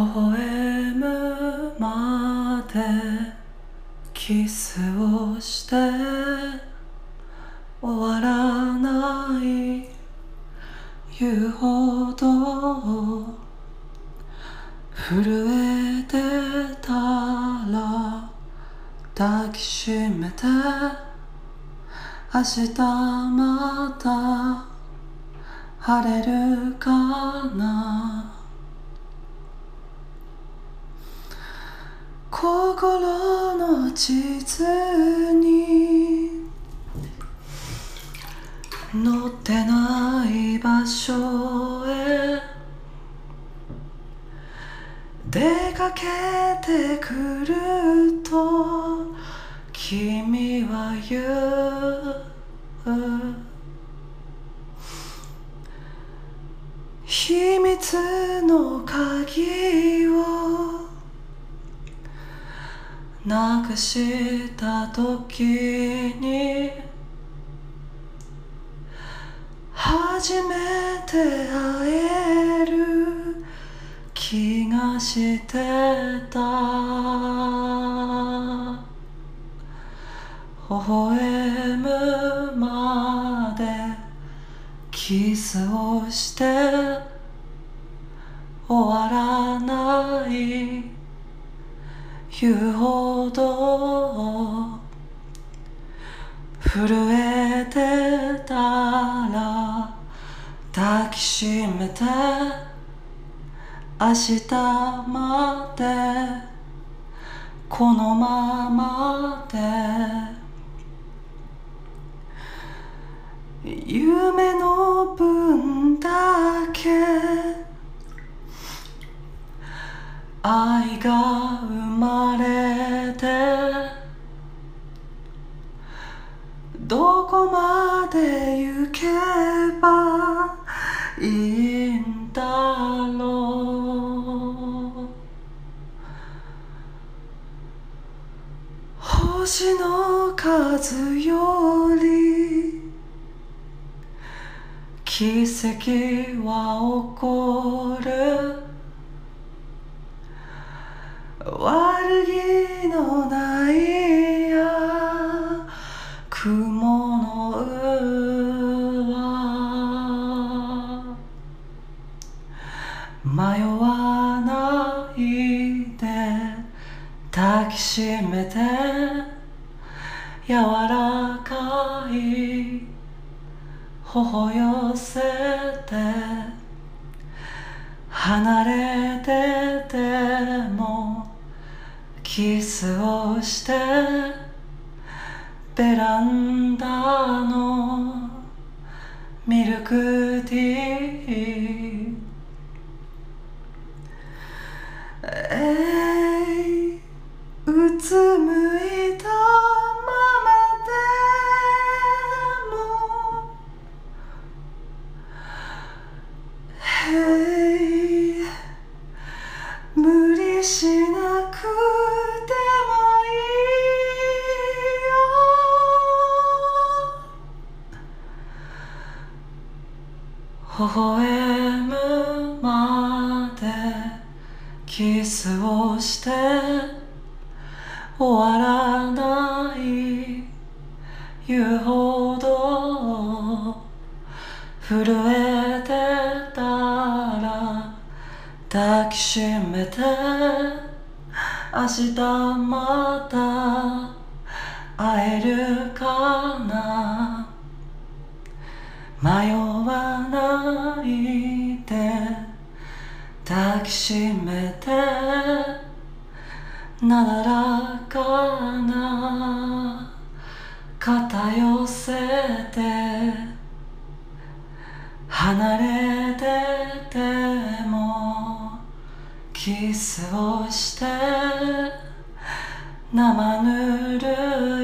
笑むまでキスをして終わらない言うほど震えてたら抱きしめて明日また晴れるかな。心の地図に載ってない場所へ出かけてくると君は言う。秘密の鍵なくした時に初めて会える気がしてた。微笑むまでキスをして終わらない。言震えてたら抱きしめて明日までこのままで。夢の分だけ愛が生まれどこまで行けばいいんだろう。星の数より奇跡は起こる。悪気のない雲の上迷わないで抱きしめて柔らかい頬寄せて離れててもキスをしてベランダのミルクティー。キスをして終わらない言うほど震えてたら抱きしめて明日また会えるかな。迷わない。抱きしめてなだらかな肩寄せて離れててもキスをして生ぬる